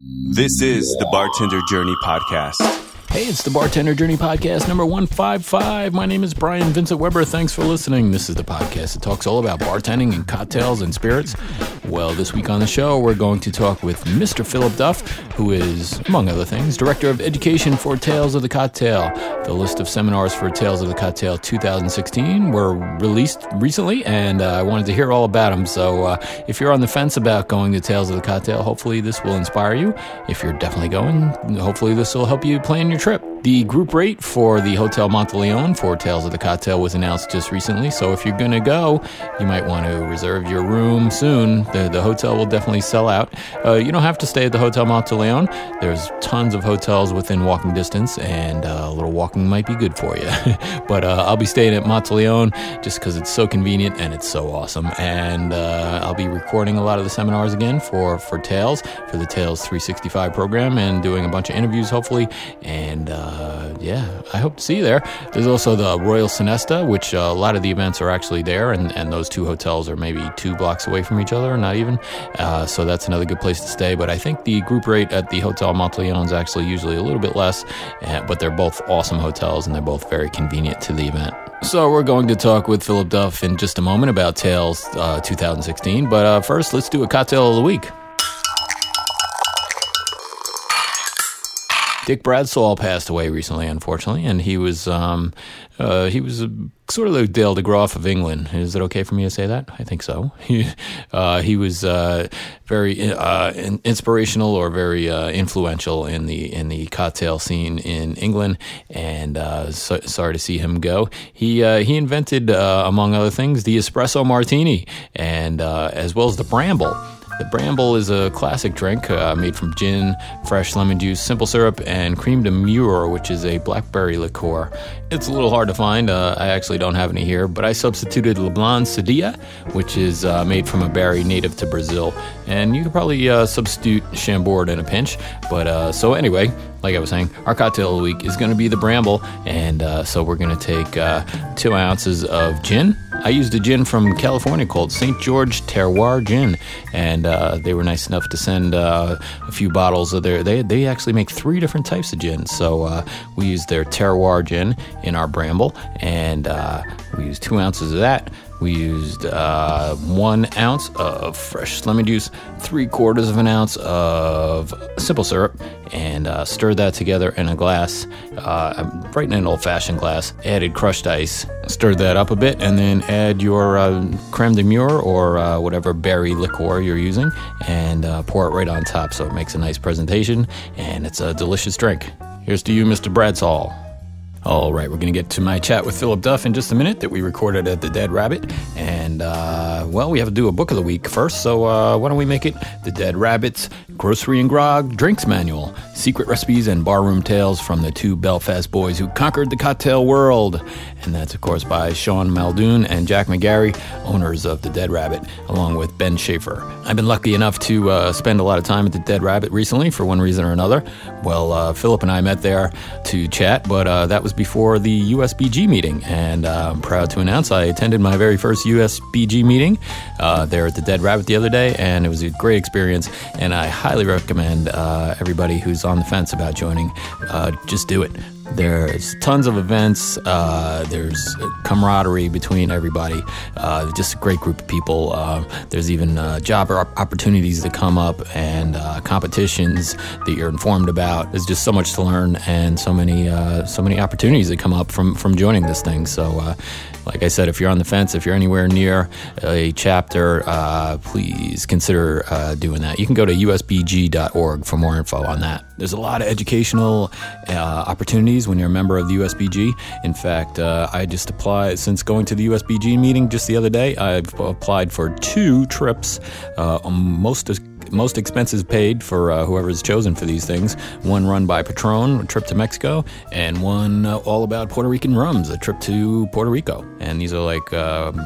This is the Bartender Journey Podcast. Hey, it's the Bartender Journey Podcast number 155. My name is Brian Vincent Weber. Thanks for listening. This is the podcast that talks all about bartending and cocktails and spirits. Well, this week on the show, we're going to talk with Mr. Philip Duff, who is, among other things, Director of Education for Tales of the Cocktail. The list of seminars for Tales of the Cocktail 2016 were released recently, and uh, I wanted to hear all about them. So uh, if you're on the fence about going to Tales of the Cocktail, hopefully this will inspire you. If you're definitely going, hopefully this will help you plan your trip. The group rate for the Hotel Monteleone for Tales of the Cocktail was announced just recently, so if you're going to go, you might want to reserve your room soon. The, the hotel will definitely sell out. Uh, you don't have to stay at the Hotel Monteleone. There's tons of hotels within walking distance, and uh, a little walking might be good for you. but uh, I'll be staying at Monteleone just because it's so convenient and it's so awesome. And uh, I'll be recording a lot of the seminars again for, for Tales, for the Tales 365 program, and doing a bunch of interviews, hopefully. And uh, yeah, I hope to see you there. There's also the Royal Sonesta, which uh, a lot of the events are actually there, and, and those two hotels are maybe two blocks away from each other, not even. Uh, so that's another good place to stay. But I think the group rate at the Hotel Monteleone is actually usually a little bit less, but they're both awesome hotels and they're both very convenient to the event. So we're going to talk with Philip Duff in just a moment about Tales uh, 2016. But uh, first, let's do a cocktail of the week. Dick Bradsell passed away recently, unfortunately, and he was um, uh, he was a, sort of the Dale DeGroff of England. Is it okay for me to say that? I think so. He, uh, he was uh, very uh, inspirational or very uh, influential in the in the cocktail scene in England, and uh, so, sorry to see him go. He he invented, among other things, the espresso martini, and as well as the Bramble. The Bramble is a classic drink uh, made from gin, fresh lemon juice, simple syrup, and creme de mure, which is a blackberry liqueur. It's a little hard to find. Uh, I actually don't have any here, but I substituted Leblon Sadia, which is uh, made from a berry native to Brazil. And you could probably uh, substitute Chambord in a pinch. But uh, so, anyway, like I was saying, our cocktail of the week is going to be the Bramble. And uh, so we're going to take two ounces of gin I used a gin from California called St. George Terroir Gin, and uh, they were nice enough to send uh, a few bottles of their. They they actually make three different types of gin, so uh, we used their Terroir Gin in our Bramble, and uh, we used two ounces of that. We used uh, one ounce of fresh lemon juice, three quarters of an ounce of simple syrup, and uh, stirred that together in a glass, uh, right in an old fashioned glass. Added crushed ice, stirred that up a bit, and then add your uh, creme de mure or uh, whatever berry liqueur you're using, and uh, pour it right on top so it makes a nice presentation, and it's a delicious drink. Here's to you, Mr. Bradsell. All right, we're going to get to my chat with Philip Duff in just a minute that we recorded at the Dead Rabbit. And, uh, well, we have to do a book of the week first, so uh, why don't we make it The Dead Rabbit's Grocery and Grog Drinks Manual Secret Recipes and Barroom Tales from the Two Belfast Boys Who Conquered the Cocktail World. And that's, of course, by Sean Muldoon and Jack McGarry, owners of The Dead Rabbit, along with Ben Schaefer. I've been lucky enough to uh, spend a lot of time at The Dead Rabbit recently for one reason or another. Well, uh, Philip and I met there to chat, but uh, that was before the USBG meeting. And uh, I'm proud to announce I attended my very first USBG meeting uh, there at The Dead Rabbit the other day, and it was a great experience. And I highly recommend uh, everybody who's on the fence about joining, just do it. There's tons of events. Uh, there's camaraderie between everybody. Uh, just a great group of people. Uh, there's even uh, job opportunities that come up and uh, competitions that you're informed about. There's just so much to learn and so many uh, so many opportunities that come up from from joining this thing. So like I said, if you're on the fence, if you're anywhere near a chapter, uh, please consider uh, doing that. You can go to usbg.org for more info on that. There's a lot of educational uh, opportunities when you're a member of the USBG. In fact, uh, I just applied, since going to the USBG meeting just the other day, I've applied for two trips, uh, most most expenses paid for uh, whoever's chosen for these things. One run by Patron, a trip to Mexico, and one uh, all about Puerto Rican rums, a trip to Puerto Rico. And these are like um,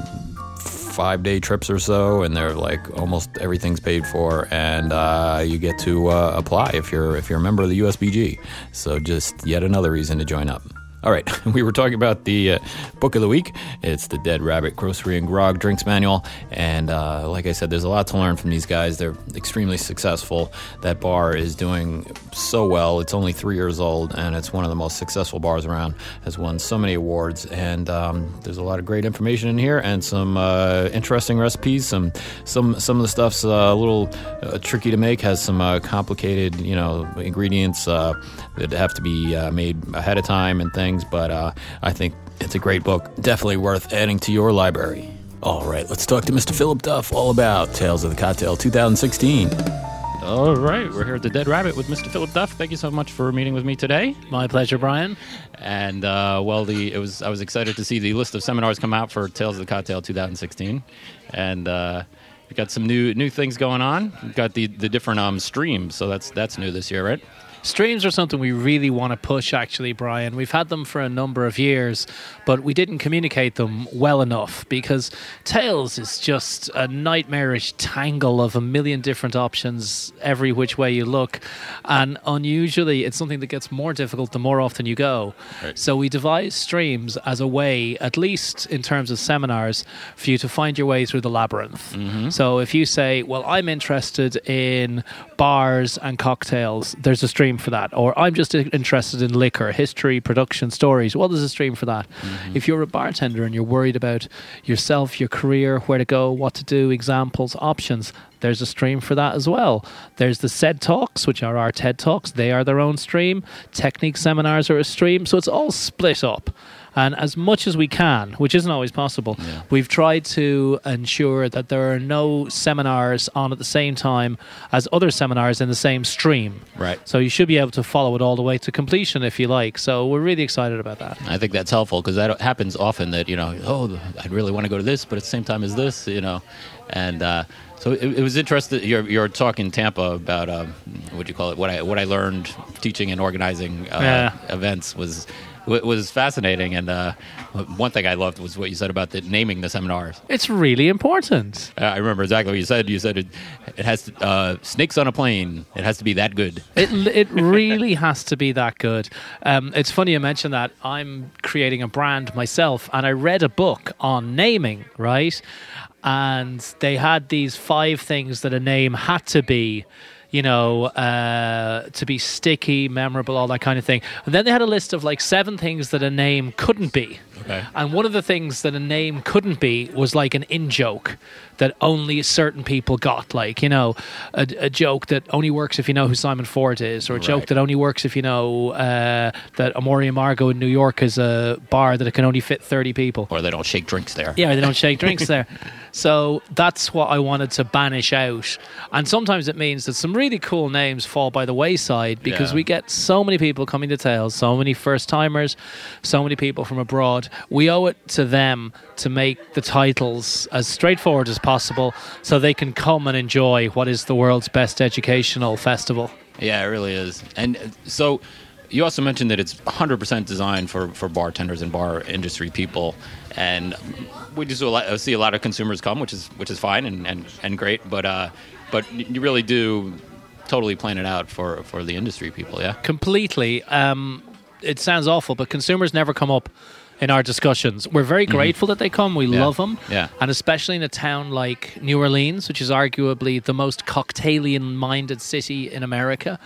five day trips or so, and they're like almost everything's paid for, and uh, you get to uh, apply if you're if you're a member of the USBG. So just yet another reason to join up. All right, we were talking about the uh, book of the week. It's the Dead Rabbit Grocery and Grog Drinks Manual. And uh, like I said, there's a lot to learn from these guys. They're extremely successful. That bar is doing so well. It's only three years old, and it's one of the most successful bars around. Has won so many awards, and um, there's a lot of great information in here and some uh, interesting recipes. Some some some of the stuff's uh, a little uh, tricky to make. Has some uh, complicated, you know, ingredients uh, that have to be made ahead of time and things things, but uh, I think it's a great book. Definitely worth adding to your library. All right, let's talk to Mr. Philip Duff all about Tales of the Cocktail 2016. All right, we're here at the Dead Rabbit with Mr. Philip Duff. Thank you so much for meeting with me today. My pleasure, Brian. And uh, well, the it was I was excited to see the list of seminars come out for Tales of the Cocktail 2016, and uh, we got some new new things going on. We've got the the different um, streams, so that's that's new this year, right? Streams are something we really want to push, actually, Brian. We've had them for a number of years, but we didn't communicate them well enough because Tales is just a nightmarish tangle of a million different options every which way you look. And unusually, it's something that gets more difficult the more often you go. Right. So we devised streams as a way, at least in terms of seminars, for you to find your way through the labyrinth. Mm-hmm. So if you say, Well, I'm interested in bars and cocktails, there's a stream for that. Or I'm just interested in liquor, history, production, stories. Well, there's a stream for that. Mm-hmm. If you're a bartender and you're worried about yourself, your career, where to go, what to do, examples, options, there's a stream for that as well. There's the SED Talks, which are our TED Talks. They are their own stream. Technique seminars are a stream. So it's all split up. And as much as we can, which isn't always possible, yeah. we've tried to ensure that there are no seminars on at the same time as other seminars in the same stream. Right. So you should be able to follow it all the way to completion if you like. So we're really excited about that. I think that's helpful because that happens often that, you know, oh, I'd really want to go to this, but at the same time as this, you know. And, uh, so it, it, was interesting. You're, you're talking Tampa about um, what do you call it? What I what I learned teaching and organizing uh, yeah. events was was fascinating. And uh, one thing I loved was what you said about the naming the seminars. It's really important. Uh, I remember exactly what you said. You said it, it has to, uh, snakes on a plane. It has to be that good. It it really has to be that good. Um, it's funny you mentioned that. I'm creating a brand myself, and I read a book on naming. Right, and they had these five things that a name had to be you know, uh, to be sticky, memorable, all that kind of thing. And then they had a list of like seven things that a name couldn't be. Okay. And one of the things that a name couldn't be was like an in joke that only certain people got. Like, you know, a, a, joke that only works if you know who Simon Ford is, or a right. joke that only works if you know uh, that Amor y Amargo in New York is a bar that it can only fit 30 people. Or they don't shake drinks there. Yeah, they don't shake drinks there. So that's what I wanted to banish out. And sometimes it means that some really cool names fall by the wayside because yeah. we get so many people coming to Tales, so many first timers, so many people from abroad. We owe it to them to make the titles as straightforward as possible so they can come and enjoy what is the world's best educational festival. Yeah, it really is. And uh, so you also mentioned that it's 100% designed for, for bartenders and bar industry people. And we just see a lot of consumers come, which is which is fine and, and, and great. But uh, but you really do totally plan it out for, for the industry people, yeah? Completely. Um, it sounds awful, but consumers never come up in our discussions. We're very mm-hmm. grateful that they come. We love them. Yeah. And especially in a town like New Orleans, which is arguably the most cocktailian minded city in America.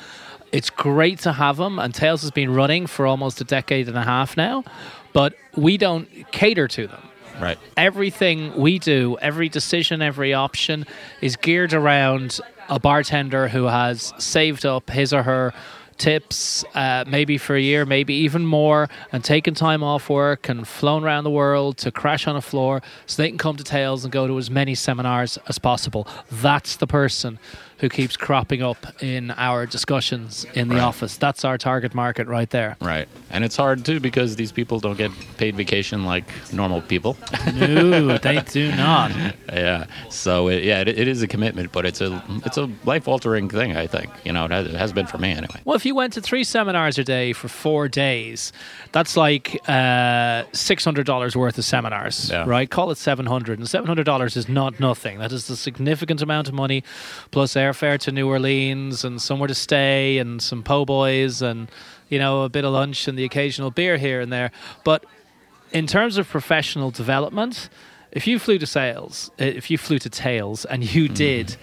It's great to have them, and Tales has been running for almost a decade and a half now, but we don't cater to them. Right. Everything we do, every decision, every option is geared around a bartender who has saved up his or her tips, uh, maybe for a year, maybe even more, and taken time off work and flown around the world to crash on a floor so they can come to Tales and go to as many seminars as possible. That's the person who keeps cropping up in our discussions in the right. office. That's our target market right there. Right. And it's hard too because these people don't get paid vacation like normal people. no, they do not. Yeah. So it, yeah, it, it is a commitment, but it's a it's a life altering thing. I think you know it has, it has, been for me anyway. Well, if you went to three seminars a day for four days, that's like uh, six hundred dollars worth of seminars, yeah. right? Call it seven hundred, and seven hundred dollars is not nothing. That is a significant amount of money plus airfare to New Orleans and somewhere to stay and some po' boys and you know a bit of lunch and the occasional beer here and there. But in terms of professional development, if you flew to sales, uh, if you flew to Tales and you did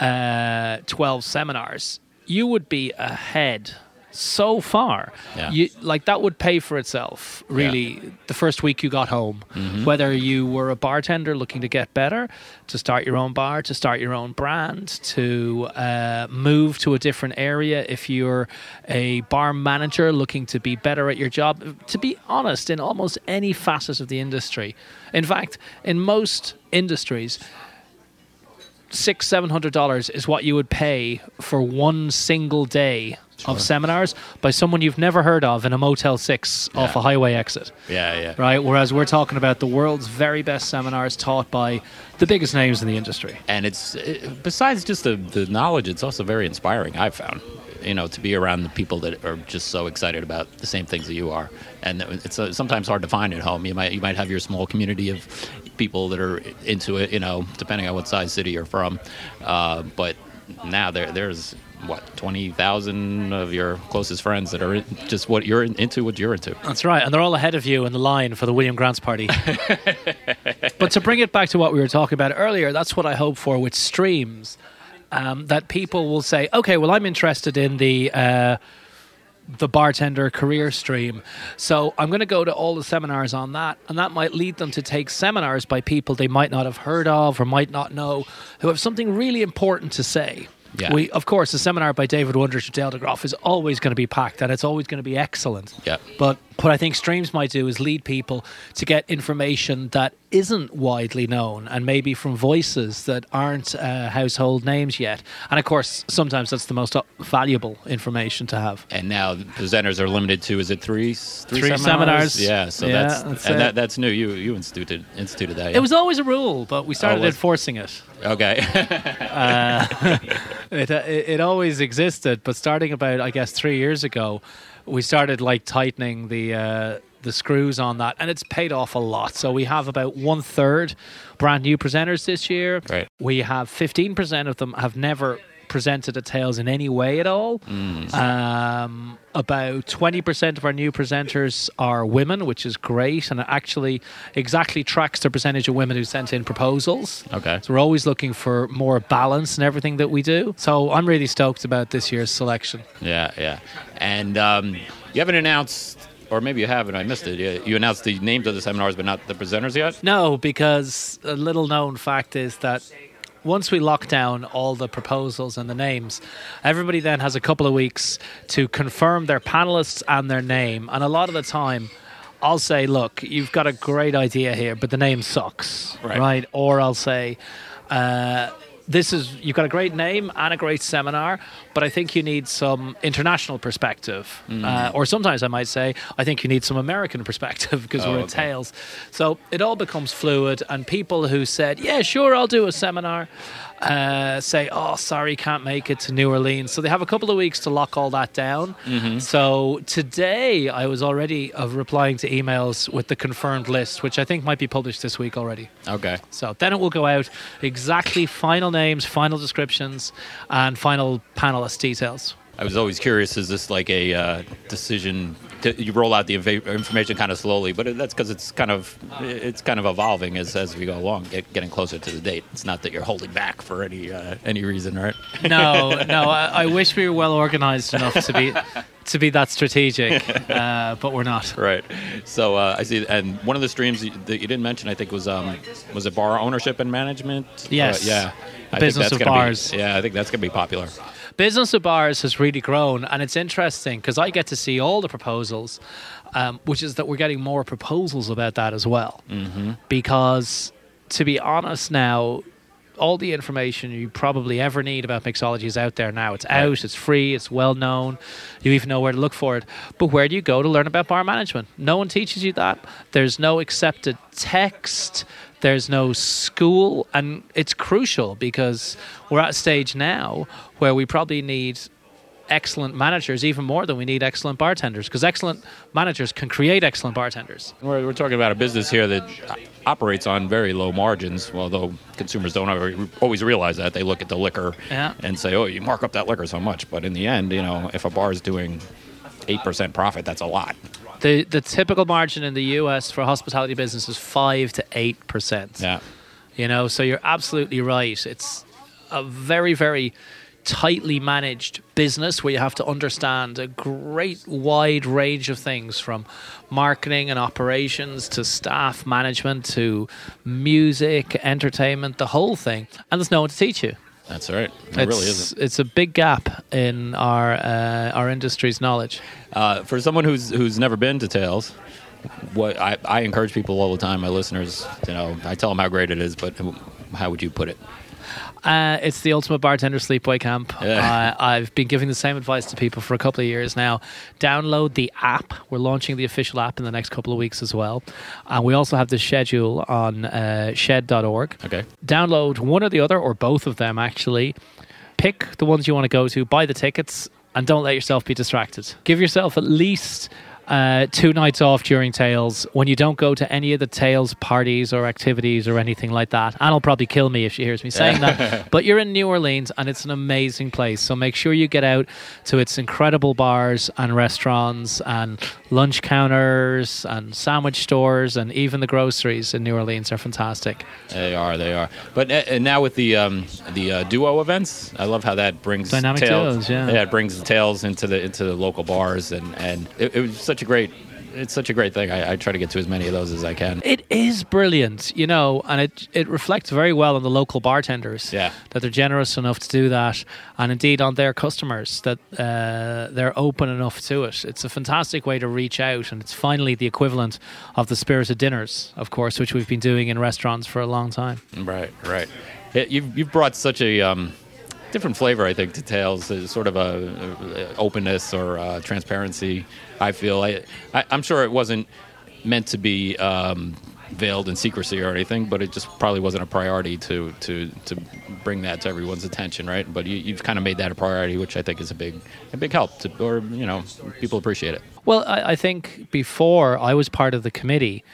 uh, 12 seminars, you would be ahead so far. Yeah. You, like that would pay for itself, really, the first week you got home. Whether you were a bartender looking to get better, to start your own bar, to start your own brand, to uh, move to a different area, if you're a bar manager looking to be better at your job, to be honest, in almost any facet of the industry. In fact, in most industries, six seven hundred dollars is what you would pay for one single day of seminars by someone you've never heard of in a Motel Six off a highway exit, Yeah, yeah. right? Whereas we're talking about the world's very best seminars taught by the biggest names in the industry. and it's it, besides just the, the knowledge it's also very inspiring i've found you know to be around the people that are just so excited about the same things that you are and it's uh, sometimes hard to find at home you might you might have your small community of people that are into it you know depending on what size city you're from uh, but now there there's what 20,000 of your closest friends that are in, just what you're in, into what you're into That's right, and they're all ahead of you in the line for the William Grant's party. but to bring it back to what we were talking about earlier, that's what I hope for with streams. Um, that people will say, "Okay, well, I'm interested in the uh, the bartender career stream, so I'm going to go to all the seminars on that, and that might lead them to take seminars by people they might not have heard of or might not know, who have something really important to say." Yeah. We, of course, the seminar by David Wondrich or Dale DeGroff is always going to be packed, and it's always going to be excellent. Yeah. But what I think streams might do is lead people to get information that isn't widely known and maybe from voices that aren't uh, household names yet. And of course, sometimes that's the most valuable information to have. and now the presenters are limited to is it three three, Three seminars. Yeah, so Yeah, that's, that's and that, that's new. You you instituted instituted that. Yeah? It was always a rule, but we started was- enforcing it. okay. It, uh, it. It always existed, but starting about, I guess, three years ago, we started like tightening the. Uh, the screws on that, and it's paid off a lot. So we have about one third brand new presenters this year. Right. We have fifteen percent of them have never presented at Tales in any way at all. Um, about twenty percent of our new presenters are women, which is great, and it actually exactly tracks the percentage of women who sent in proposals. Okay. So we're always looking for more balance in everything that we do. So I'm really stoked about this year's selection. yeah, yeah. And um, you haven't announced, or maybe you have, and I missed it. You announced the names of the seminars, but not the presenters yet. No, because a little known fact is that once we lock down all the proposals and the names, everybody then has a couple of weeks to confirm their panelists and their name. And a lot of the time, I'll say, look, you've got a great idea here, but the name sucks. Right. Or I'll say, uh, this is you've got a great name and a great seminar, but I think you need some international perspective. Mm. Uh, or sometimes I might say, I think you need some American perspective because Oh, we're okay. Tales. So it all becomes fluid, and people who said, "Yeah, sure, I'll do a seminar," uh, say, "Oh, sorry, can't make it to New Orleans." So they have a couple of weeks to lock all that down. Mm-hmm. So today, I was already uh, replying to emails with the confirmed list, which I think might be published this week already. Okay. So then it will go out exactly final names, final descriptions, and final panelist details. I was always curious. Is this like a uh, decision? To, you roll out the inv- information kind of slowly, but that's because it's kind of it's kind of evolving as as we go along, get, getting closer to the date. It's not that you're holding back for any uh, any reason, right? No, no. I, I wish we were well organized enough to be to be that strategic, uh, but we're not. Right. So uh, I see, and one of the streams that you didn't mention, I think, was um, was it bar ownership and management? Yes. Uh, yeah. I Business of bars. Be, yeah, I think that's gonna be popular. Business of bars has really grown, and it's interesting because I get to see all the proposals, um, which is that we're getting more proposals about that as well. Mm-hmm. Because, to be honest, now all the information you probably ever need about mixology is out there now. It's out, it's free, it's well known. You even know where to look for it. But where do you go to learn about bar management? No one teaches you that. There's no accepted text. There's no school, and it's crucial because we're at a stage now where we probably need excellent managers even more than we need excellent bartenders because excellent managers can create excellent bartenders. We're, we're talking about a business here that operates on very low margins, although consumers don't ever, always realize that. They look at the liquor Yeah. and say, oh, you mark up that liquor so much. But in the end, you know, if a bar is doing 8% profit, that's a lot. The the typical margin in the US for hospitality business is 5 to 8%. Yeah. You know, so you're absolutely right. It's a very, very tightly managed business where you have to understand a great wide range of things from marketing and operations to staff management to music, entertainment, the whole thing. And there's no one to teach you. That's right. It it's, really isn't. It's a big gap in our uh, our industry's knowledge. Uh, for someone who's who's never been to Tales, what I, I encourage people all the time, my listeners, you know, I tell them how great it is, but how would you put it? Uh, it's the ultimate bartender sleepaway camp. Yeah. Uh, I've been giving the same advice to people for a couple of years now. Download the app. We're launching the official app in the next couple of weeks as well. And we also have the schedule on uh, sched.org. Okay. Download one or the other, or both of them actually. Pick the ones you want to go to, buy the tickets, and don't let yourself be distracted. Give yourself at least uh, two nights off during Tales when you don't go to any of the Tales parties or activities or anything like that. Ann'll probably kill me if she hears me saying that. But you're in New Orleans and it's an amazing place. So make sure you get out to its incredible bars and restaurants and lunch counters and sandwich stores and even the groceries in New Orleans are fantastic. They are, they are. But uh, now with the um, the uh, duo events, I love how that brings Dynamic Tales, duos, yeah. it brings the Tales into the into the local bars, and and it, it was such a great, it's such a great thing. I, I try to get to as many of those as I can. It is brilliant, you know, and it it reflects very well on the local bartenders. Yeah. that they're generous enough to do that, and indeed on their customers that uh, they're open enough to it. It's a fantastic way to reach out, and it's finally the equivalent of the spirited dinners, of course, which we've been doing in restaurants for a long time. Right, right. It, you've you've brought such a um, different flavor, I think, to Tales. uh, Sort of a, a openness or uh, transparency. I feel. I, I I'm sure it wasn't meant to be. Um, veiled in secrecy or anything but it just probably wasn't a priority to to to bring that to everyone's attention right but you, you've kind of made that a priority which i think is a big a big help to or you know people appreciate it Well, I, I think before I was part of the committee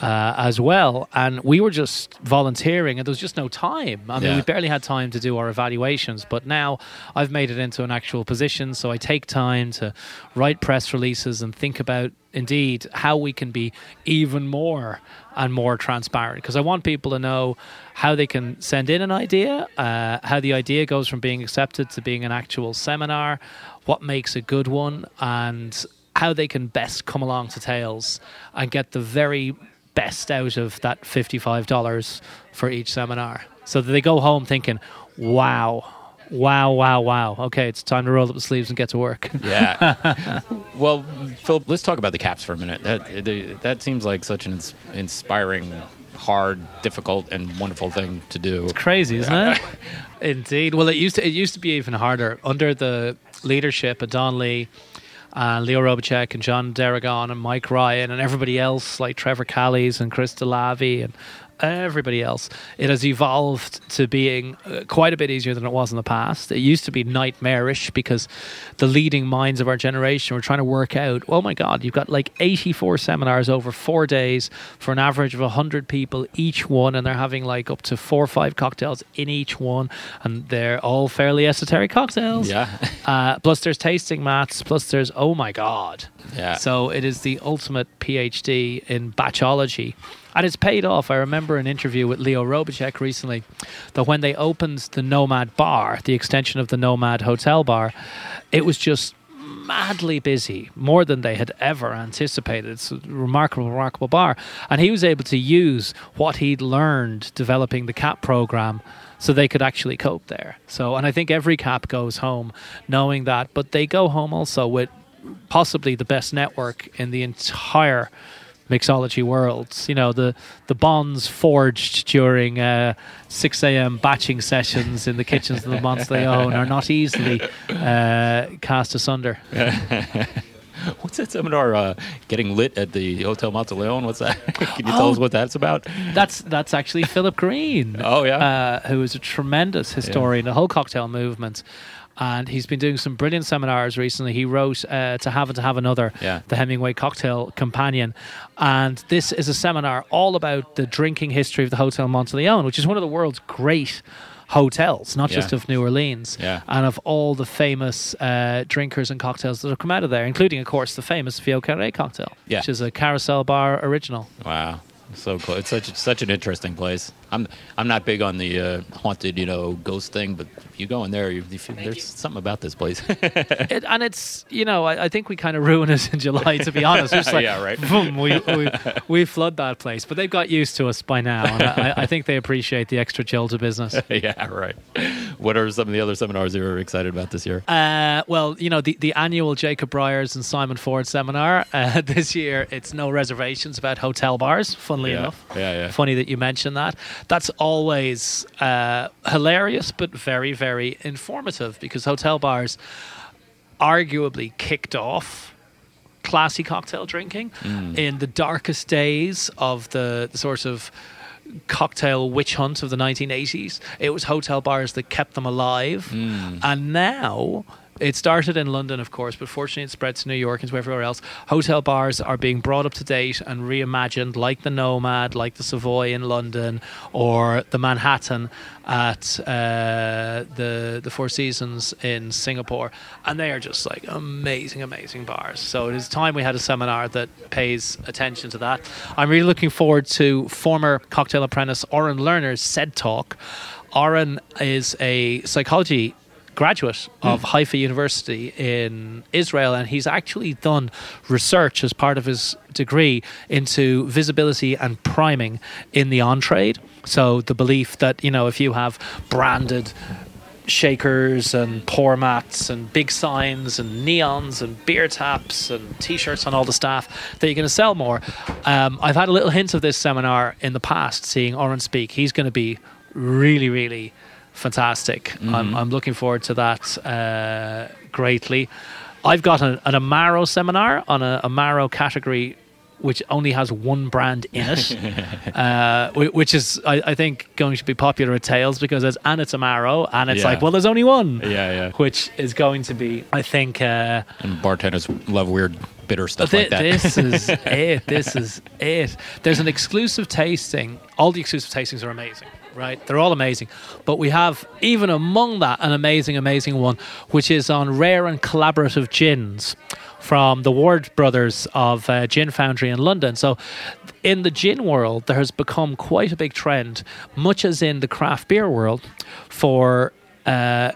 uh, as well, and we were just volunteering, and there was just no time. I mean, Yeah. we barely had time to do our evaluations, but now I've made it into an actual position, so I take time to write press releases and think about indeed how we can be even more and more transparent because I want people to know how they can send in an idea, uh, how the idea goes from being accepted to being an actual seminar, what makes a good one, and how they can best come along to Tales and get the very best out of that $55 for each seminar. So that they go home thinking, wow, wow, wow, wow. Okay, it's time to roll up the sleeves and get to work. Yeah. well, Philip, let's talk about the caps for a minute. That they, that seems like such an ins- inspiring, hard, difficult, and wonderful thing to do. It's Crazy, isn't it? Indeed. Well, it used to it used to be even harder under the leadership of Don Lee. Uh, Leo Robitschek and John Deragon and Mike Ryan and everybody else like Trevor Callies and Chris DeLavi and everybody else. It has evolved to being uh, quite a bit easier than it was in the past. It used to be nightmarish because the leading minds of our generation were trying to work out, oh my God, you've got like 84 seminars over four days for an average of 100 people each one, and they're having like up to four or five cocktails in each one, and they're all fairly esoteric cocktails. Yeah. Uh, plus, there's tasting mats. Plus, there's oh my god. Yeah. So it is the ultimate PhD in batchology, and it's paid off. I remember an interview with Leo Robitschek recently that when they opened the Nomad Bar, the extension of the Nomad Hotel Bar, it was just madly busy, more than they had ever anticipated. It's a remarkable, remarkable bar. And he was able to use what he'd learned developing the CAP program so they could actually cope there. So, and I think every CAP goes home knowing that, but they go home also with possibly the best network in the entire mixology worlds. You know, the the bonds forged during uh, 6 a.m. batching sessions in the kitchens of the months they own are not easily uh, cast asunder. What's that seminar? Uh, getting lit at the Hotel Monteleone. What's that? Can you tell Oh. us what that's about? That's that's actually Philip Greene. Oh, yeah? uh, who is a tremendous historian, the whole cocktail movement. And he's been doing some brilliant seminars recently. He wrote uh, "To Have and to Have Another," Yeah. the Hemingway Cocktail Companion, and this is a seminar all about the drinking history of the Hotel Monteleone, which is one of the world's great hotels, not just of New Orleans, Yeah. and of all the famous uh, drinkers and cocktails that have come out of there, including, of course, the famous Carré cocktail, Yeah. which is a carousel bar original. Wow, so cool! It's such such an interesting place. I'm I'm not big on the uh, haunted, you know, ghost thing, but if you go in there, you, you feel, there's something about this place. it, and it's you know I, I think we kind of ruin it in July to be honest. It's like Yeah, right. boom, we, we we flood that place, but they've got used to us by now, and I, I think they appreciate the extra chill to business. yeah, right. What are some of the other seminars you were excited about this year? Uh, well, you know the, the annual Jacob Briars and Simon Ford seminar uh, this year. It's no reservations about hotel bars. Funnily Yeah, enough, yeah, yeah. Funny that you mentioned that. That's always uh, hilarious, but very very informative because hotel bars arguably kicked off classy cocktail drinking Mm. in the darkest days of the, the sort of cocktail witch hunt of the 1980s. It was hotel bars that kept them alive. Mm. And now it started in London, of course, but fortunately it spread to New York and to everywhere else. Hotel bars are being brought up to date and reimagined, like the Nomad, like the Savoy in London, or the Manhattan at uh, the the Four Seasons in Singapore, and they are just like amazing, amazing bars. So it is time we had a seminar that pays attention to that. I'm really looking forward to former cocktail apprentice Oren Lerner's SED talk. Oren is a psychology graduate of Haifa University in Israel, and he's actually done research as part of his degree into visibility and priming in the on trade. So the belief that you know if you have branded shakers and pour mats and big signs and neons and beer taps and t-shirts on all the staff that you're going to sell more. Um, I've had a little hint of this seminar in the past, seeing Oren speak. He's going to be really, really fantastic. I'm, I'm looking forward to that uh, greatly. I've got an, an Amaro seminar on a Amaro category which only has one brand in it, uh, which is, I, I think, going to be popular at Tales because it's and it's Amaro, and it's Yeah. like, well, there's only one. Yeah, yeah. Which is going to be, I think, uh, And bartenders love weird, bitter stuff Thi- like that. This is it. This is it. There's an exclusive tasting. All the exclusive tastings are amazing, right? They're all amazing. But we have, even among that, an amazing, amazing one, which is on rare and collaborative gins from the Ward brothers of uh, Gin Foundry in London. So, in the gin world, there has become quite a big trend, much as in the craft beer world, for. Uh,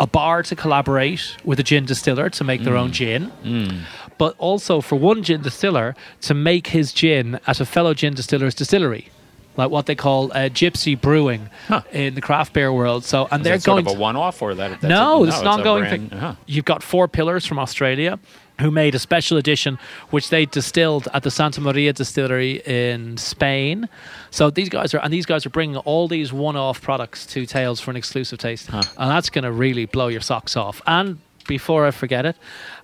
a bar to collaborate with a gin distiller to make their own gin, but also for one gin distiller to make his gin at a fellow gin distiller's distillery, like what they call uh, gypsy brewing Huh. in the craft beer world. So, and Is they're that sort going of a one-off, or that? No, a, it's a an ongoing brand- thing. uh-huh. You've got four pillars from Australia who made a special edition which they distilled at the Santa Maria distillery in Spain. So these guys are and these guys are bringing all these one-off products to Tales for an exclusive taste, and that's going to really blow your socks off. And before I forget it,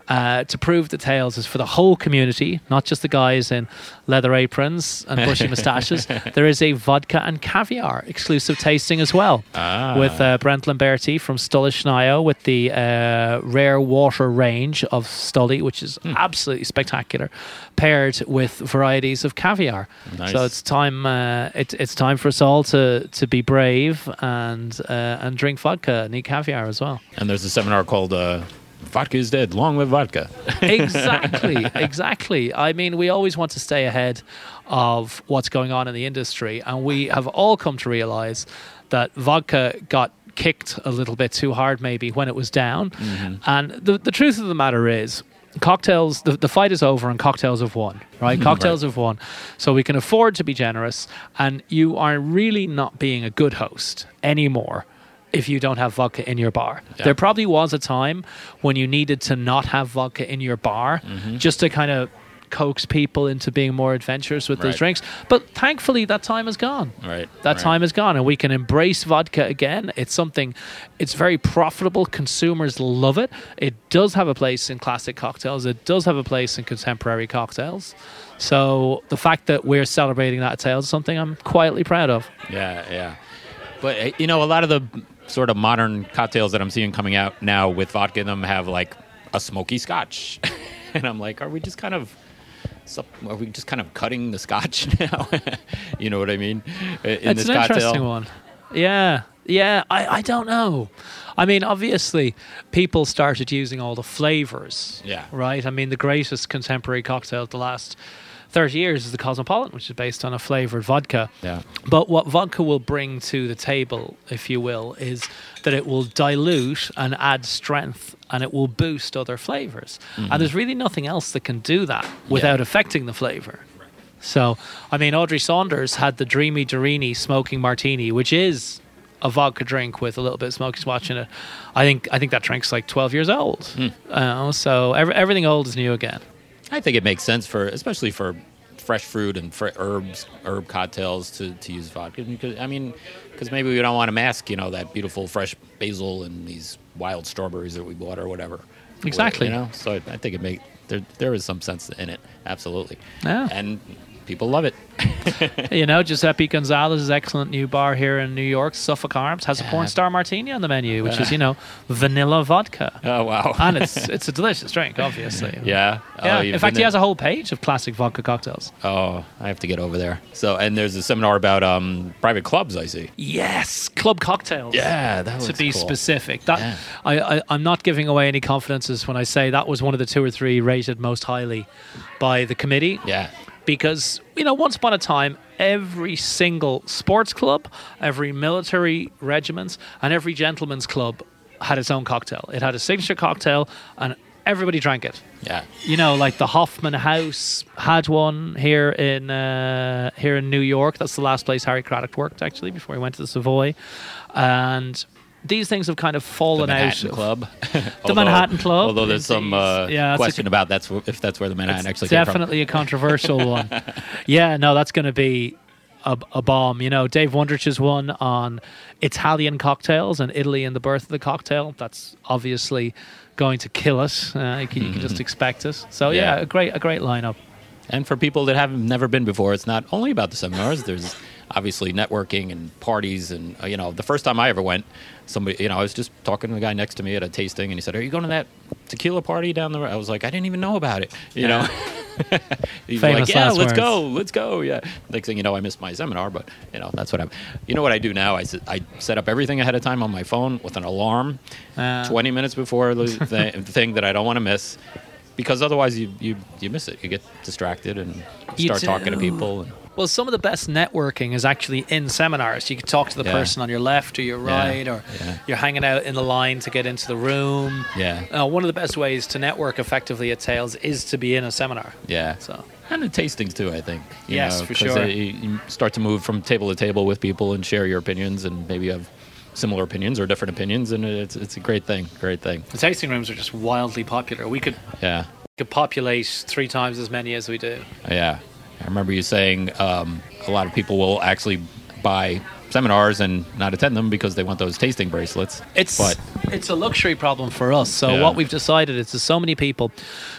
uh, to prove that Tales is for the whole community, not just the guys in leather aprons and bushy moustaches. there is a vodka and caviar exclusive tasting as well Ah. with uh, Brent Lamberti from Stolichnaya with the uh, rare water range of Stoli, which is Hmm. absolutely spectacular, paired with varieties of caviar. Nice. So it's time. Uh, it, it's time for us all to to be brave and uh, and drink vodka and eat caviar as well. And there's a seminar called uh, "Vodka is Dead." Long live vodka. exactly, exactly. I mean, we always want to stay ahead of what's going on in the industry, and we have all come to realize that vodka got kicked a little bit too hard, maybe when it was down. Mm-hmm. And the the truth of the matter is. Cocktails, the, the fight is over and cocktails have won, right? Cocktails have won. So we can afford to be generous, and you are really not being a good host anymore if you don't have vodka in your bar. Yeah. There probably was a time when you needed to not have vodka in your bar Mm-hmm. just to kind of coax people into being more adventurous with those drinks. But thankfully, that time is gone. Right, That right. time is gone, and we can embrace vodka again. It's something, it's very profitable. Consumers love it. It does have a place in classic cocktails, it does have a place in contemporary cocktails. So the fact that we're celebrating that at Tales is something I'm quietly proud of. Yeah, yeah. But uh, you know, a lot of the sort of modern cocktails that I'm seeing coming out now with vodka in them have like a smoky scotch, and I'm like, are we just kind of are we just kind of cutting the scotch now? you know what I mean? In it's this an cocktail. interesting one. Yeah, yeah. I, I don't know. I mean, obviously, people started using all the flavors. Yeah. Right. I mean, the greatest contemporary cocktail of the last thirty years is the Cosmopolitan, which is based on a flavored vodka. Yeah. But what vodka will bring to the table, if you will, is that it will dilute and add strength and it will boost other flavors. And there's really nothing else that can do that without affecting the flavor. So, I mean, Audrey Saunders had the Dreamy Dorini smoking martini, which is a vodka drink with a little bit of smoky scotch in it. I think I think that drink's like 12 years old. Uh, so every, everything old is new again. I think it makes sense for, especially for fresh fruit and fr- herbs, herb cocktails to, to use vodka. Because I mean, because maybe we don't want to mask, you know, that beautiful fresh basil and these wild strawberries that we bought or whatever. Exactly. You know, so I, I think it make there there is some sense in it, absolutely. Yeah. And people love it. you know, Giuseppe Gonzalez's excellent new bar here in New York, Suffolk Arms, has a porn star martini on the menu, which is, you know, vanilla vodka. Oh wow. And it's it's a delicious drink, obviously. yeah. Yeah. Oh, in fact, he has a whole page of classic vodka cocktails. Oh, I have to get over there. So, and there's a seminar about um, private clubs. I see. Yes, club cocktails. Yeah, that was. to be cool. specific. That Yeah. I, I, I'm not giving away any confidences when I say that was one of the two or three rated most highly by the committee. Yeah. Because you know, once upon a time, every single sports club, every military regiment, and every gentleman's club had its own cocktail. It had a signature cocktail, and everybody drank it. Yeah. You know, like the Hoffman House had one here in uh, here in New York. That's the last place Harry Craddock worked, actually, before he went to the Savoy. And these things have kind of fallen The Manhattan out. Club. The Manhattan Club, Although there's some uh, Yeah, that's a question about that's if that's where the Manhattan actually came from. Definitely a controversial one. Yeah, no, that's going to be a, a bomb. You know, Dave Wondrich's one on Italian cocktails and Italy and the birth of the cocktail. That's obviously going to kill us. Uh, you, can, you can just expect us. So yeah, Mm-hmm. Yeah. a great, a great lineup. And for people that have never been before, it's not only about the seminars. There's obviously networking and parties, and uh, you know, the first time I ever went, somebody, you know, I was just talking to the guy next to me at a tasting, and he said, "Are you going to that tequila party down the road?" I was like, "I didn't even know about it," you know. He's Famous like, "Yeah, let's words. go, let's go." Yeah. Next thing you know, I missed my seminar, but you know, that's what I'm. You know what I do now? I, I set up everything ahead of time on my phone with an alarm, Uh, twenty minutes before the th- thing that I don't want to miss. Because otherwise, you, you you miss it. You get distracted and You start talking to people. And, Well, some of the best networking is actually in seminars. You can talk to the Yeah. person on your left or your Yeah, right, or yeah. you're hanging out in the line to get into the room. Yeah. Uh, one of the best ways to network effectively at Tales is to be in a seminar. yeah. So And the tastings too, I think. you Yes, know, for sure. they- you, you start to move from table to table with people and share your opinions, and maybe you have similar opinions or different opinions, and it's it's a great thing. Great thing. the tasting rooms are just wildly popular. We could Yeah. could populate three times as many as we do. Yeah. I remember you saying um, a lot of people will actually buy seminars and not attend them because they want those tasting bracelets. It's but it's a luxury problem for us. So Yeah. what we've decided is there's so many people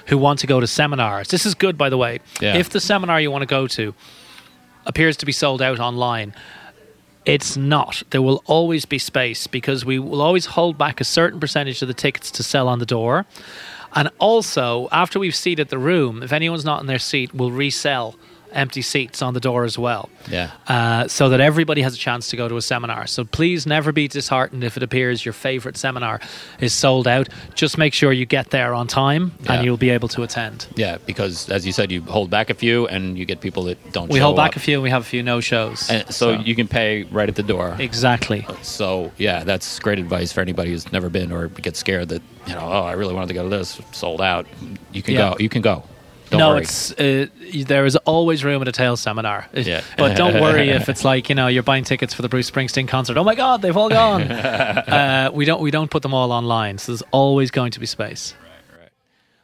who want to go to seminars. This is good, by the way. Yeah. If the seminar you want to go to appears to be sold out online, it's not. There will always be space because we will always hold back a certain percentage of the tickets to sell on the door. And also, after we've seated the room, if anyone's not in their seat, we'll resell empty seats on the door as well. Yeah. Uh, so that everybody has a chance to go to a seminar. So please never be disheartened if it appears your favorite seminar is sold out. Just make sure you get there on time Yeah. and you'll be able to attend. yeah, because as you said, you hold back a few, and you get people that don't. We hold back up. a few and we have a few no shows. And so, you can pay right at the door. Exactly. So yeah, that's great advice for anybody who's never been or gets scared that you know, oh, I really wanted to go to this, sold out. You can Yeah. go. You can go. Don't no, worry. it's uh, there is always room at a Tales seminar. Yeah. But don't worry if it's like you know you're buying tickets for the Bruce Springsteen concert. Oh my God, they've all gone. uh, we don't we don't put them all online, so there's always going to be space. Right, right.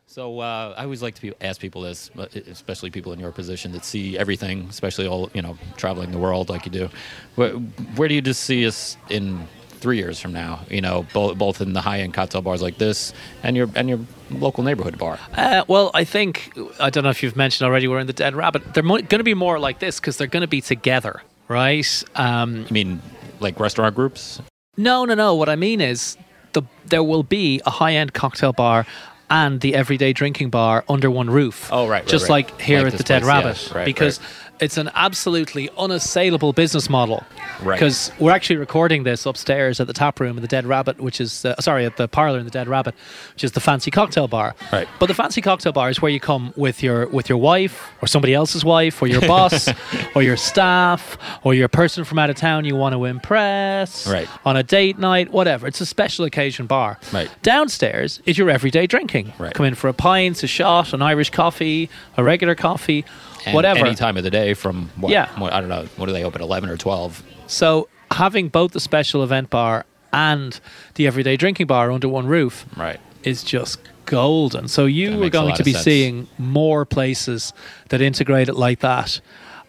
So uh, I always like to ask people this, especially people in your position that see everything, especially all you know, traveling the world like you do. Where, where do you just see us in three years from now? You know, both both in the high end cocktail bars like this and your and your local neighborhood bar. Uh, well, I think I don't know if you've mentioned already. We're in the Dead Rabbit. They're mo- going to be more like this because they're going to be together, right? Um, You mean like restaurant groups? No, no, no. What I mean is, the there will be a high end cocktail bar and the everyday drinking bar under one roof. Oh, right, right, Just right. like here Like at the Dead place, yeah, Rabbit, right, because. It's an absolutely unassailable business model. Right. Because we're actually recording this upstairs at the tap room in the Dead Rabbit, which is uh, sorry at the parlor in the Dead Rabbit, which is the fancy cocktail bar. Right. But the fancy cocktail bar is where you come with your with your wife or somebody else's wife or your boss or your staff or your person from out of town you want to impress Right. on a date night, whatever. It's a special occasion bar. Right. Downstairs is your everyday drinking. Right. Come in for a pint, a shot, an Irish coffee, a regular coffee, And whatever. Any time of the day from what, Yeah. what- I don't know. What do they open? Eleven or twelve? So having both the special event bar and the everyday drinking bar under one roof Right. is just golden. So That you are going to be sense. seeing more places that integrate it like that.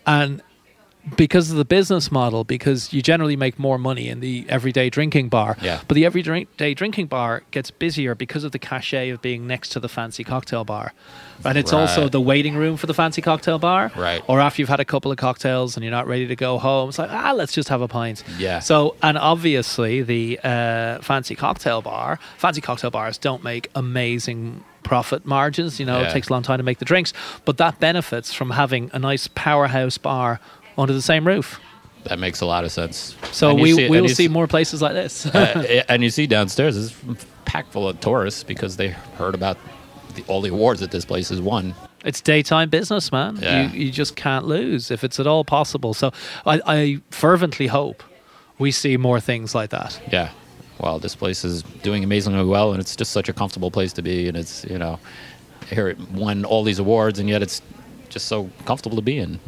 And because of the business model, because you generally make more money in the everyday drinking bar. Yeah. But the everyday drinking bar gets busier because of the cachet of being next to the fancy cocktail bar. And it's also the waiting room for the fancy cocktail bar. Right. Or after you've had a couple of cocktails and you're not ready to go home, it's like, ah, let's just have a pint. Yeah. So, and obviously the uh, fancy cocktail bar, fancy cocktail bars don't make amazing profit margins. You know, Yeah. it takes a long time to make the drinks, but that benefits from having a nice powerhouse bar under the same roof. That makes a lot of sense. So we see- we will see more places like this. uh, and you see downstairs is packed full of tourists because they heard about the, all the awards that this place has won. It's daytime business, man. Yeah. You, you just can't lose if it's at all possible. So I, I fervently hope we see more things like that. Yeah. Well, this place is doing amazingly well, and it's just such a comfortable place to be. And it's you know, here it won all these awards, and yet it's just so comfortable to be in.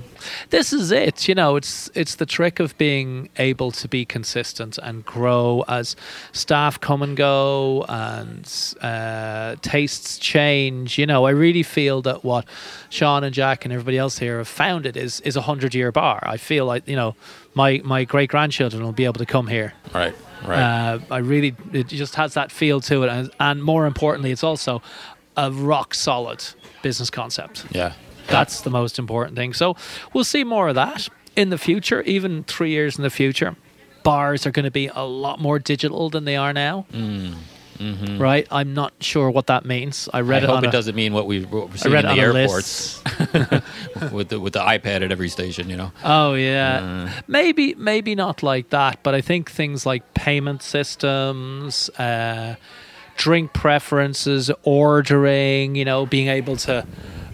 This is it. You know, it's it's the trick of being able to be consistent and grow as staff come and go and uh, tastes change. You know, I really feel that what Sean and Jack and everybody else here have founded is is a hundred year bar. I feel like you know my my great grandchildren will be able to come here. Right. Right. Uh, I really, it just has that feel to it, and, and more importantly, it's also a rock solid business concept. yeah. That's the most important thing. So we'll see more of that in the future, even three years in the future. Bars are going to be a lot more digital than they are now. Right? I'm not sure what that means. I I read it hope it a- doesn't mean what we- what we're seeing read in the airports with the with the iPad at every station. You know. Oh yeah, maybe maybe not like that, but I think things like payment systems, uh, drink preferences, ordering, you know, being able to,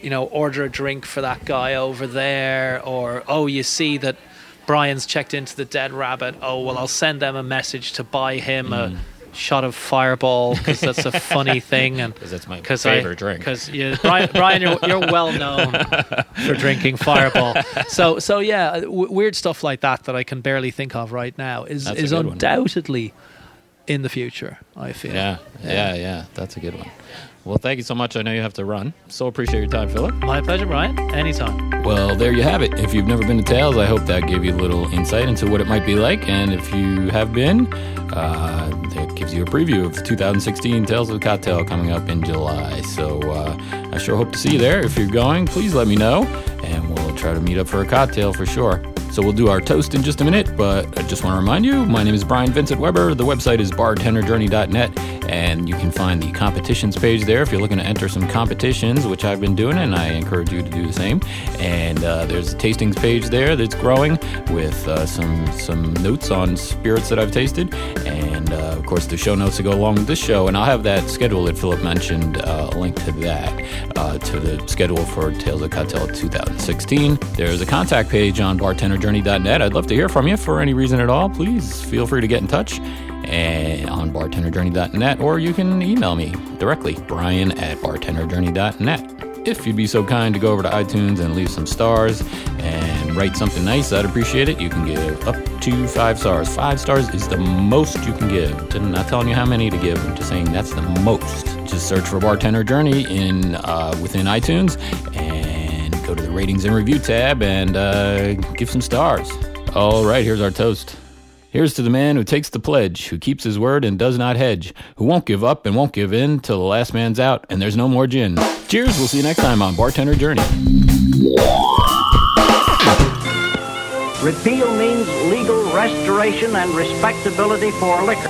you know, order a drink for that guy over there, or oh, you see that Brian's checked into the Dead Rabbit. Oh well, I'll send them a message to buy him a mm. shot of Fireball because that's a funny thing, and because that's my favorite I, drink. Because yeah, Brian, Brian you're, you're well known for drinking Fireball. So, so yeah, uh, w- weird stuff like that that I can barely think of right now is That's is good one. undoubtedly in the future. I feel. Yeah, yeah, yeah. That's a good one. Well, thank you so much. I know you have to run. So appreciate your time, Philip. My pleasure, Brian. Anytime. Well, there you have it. If you've never been to Tales, I hope that gave you a little insight into what it might be like. And if you have been, uh, that gives you a preview of 2016 Tales of the Cocktail coming up in July. So uh, I sure hope to see you there. If you're going, please let me know, and we'll try to meet up for a cocktail for sure. So we'll do our toast in just a minute, but I just want to remind you, my name is Brian Vincent Weber. The website is bartenderjourney.net, and you can find the competitions page there if you're looking to enter some competitions, which I've been doing, and I encourage you to do the same. And uh, there's a tastings page there that's growing with uh, some some notes on spirits that I've tasted, and uh, of course the show notes to go along with this show. And I'll have that schedule that Philip mentioned, uh, a link to that, uh, to the schedule for Tales of Cocktail 2016. There's a contact page on bartenderjourney.net. I'd love to hear from you for any reason at all. Please feel free to get in touch and on bartenderjourney.net, or you can email me directly, brian at bartenderjourney.net. If you'd be so kind to go over to iTunes and leave some stars and write something nice, I'd appreciate it. You can give up to five stars. Five stars is the most you can give. I'm not telling you how many to give. I'm just saying that's the most. Just search for Bartender Journey in uh, within iTunes and go to the ratings and review tab and uh, give some stars. All right, here's our toast. Here's to the man who takes the pledge, who keeps his word and does not hedge, who won't give up and won't give in till the last man's out and there's no more gin. Cheers, we'll see you next time on Bartender Journey. Repeal means legal restoration and respectability for liquor.